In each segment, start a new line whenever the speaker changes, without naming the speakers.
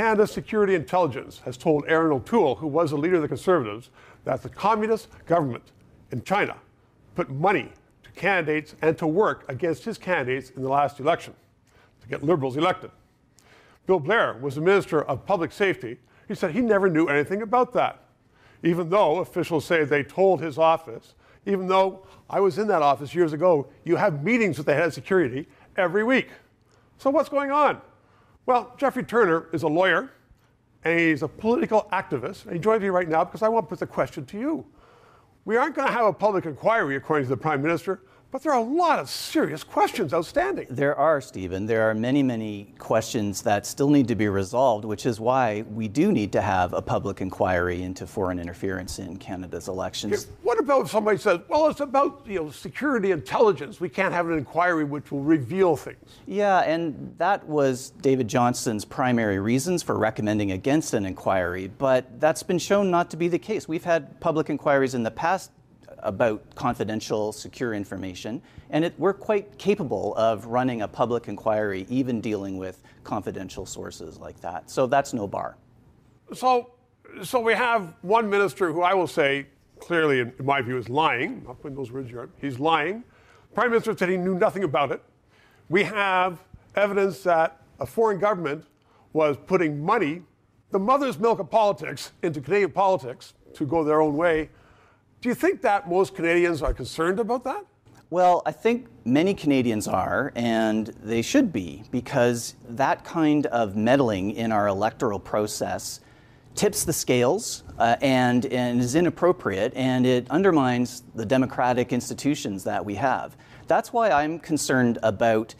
Canada's Security Intelligence has told Erin O'Toole, who was the leader of the Conservatives, that the communist government in China put money to candidates and to work against his candidates in the last election to get Liberals elected. Bill Blair was the Minister of Public Safety. He said he never knew anything about that, even though officials say they told his office, even though I was in that office years ago, you have meetings with the head of security every week. So what's going on? Well, Geoffrey Turner is a lawyer and he's a political activist. And he joins me right now because I want to put the question to you. We aren't going to have a public inquiry, according to the Prime Minister, but there are a lot of serious questions outstanding.
There are, Stephen. There are many, many questions that still need to be resolved, which is why we do need to have a public inquiry into foreign interference in Canada's elections.
What about if somebody says, well, it's about you know, security intelligence. We can't have an inquiry which will reveal things.
Yeah, and that was David Johnston's primary reasons for recommending against an inquiry, but that's been shown not to be the case. We've had public inquiries in the past about confidential, secure information. And it, we're quite capable of running a public inquiry, even dealing with confidential sources like that. So that's no bar.
So, so we have one minister who I will say clearly, in my view, is lying. Not putting those words here. He's lying. Prime Minister said he knew nothing about it. We have evidence that a foreign government was putting money, the mother's milk of politics, into Canadian politics to go their own way do you think that most Canadians are concerned about that?
Well, I think many Canadians are, and they should be, because that kind of meddling in our electoral process tips the scales uh, and, and is inappropriate, and it undermines the democratic institutions that we have. That's why I'm concerned about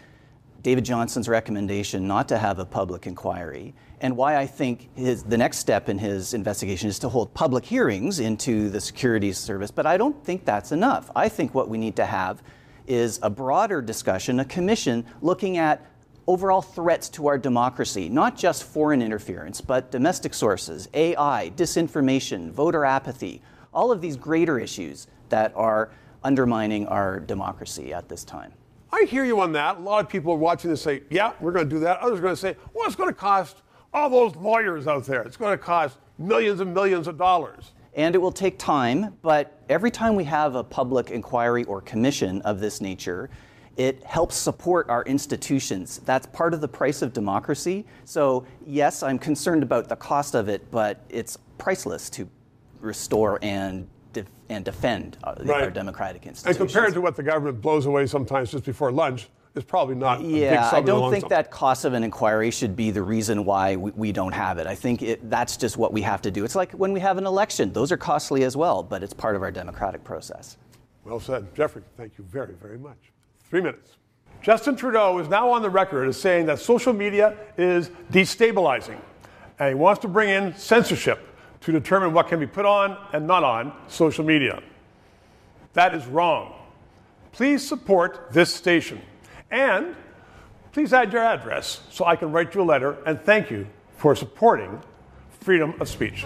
David Johnston's recommendation not to have a public inquiry and why I think his, the next step in his investigation is to hold public hearings into the securities service. But I don't think that's enough. I think what we need to have is a broader discussion, a commission looking at overall threats to our democracy, not just foreign interference, but domestic sources, AI, disinformation, voter apathy, all of these greater issues that are undermining our democracy at this time.
I hear you on that. A lot of people are watching this say, yeah, we're going to do that. Others are going to say, well, it's going to cost all those lawyers out there. It's going to cost millions and millions of dollars.
And it will take time, but every time we have a public inquiry or commission of this nature, it helps support our institutions. That's part of the price of democracy. So, yes, I'm concerned about the cost of it, but it's priceless to restore and and defend uh, our, right. our democratic institutions.
And compared to what the government blows away sometimes just before lunch, is probably not.
Yeah, I don't think that cost of an inquiry should be the reason why we, we don't have it. I think it, that's just what we have to do. It's like when we have an election; those are costly as well, but it's part of our democratic process.
Well said, Geoffrey. Thank you very, very much. Three minutes. Justin Trudeau is now on the record as saying that social media is destabilizing, and he wants to bring in censorship to determine what can be put on and not on social media. That is wrong. Please support this station. And please add your address so I can write you a letter and thank you for supporting freedom of speech.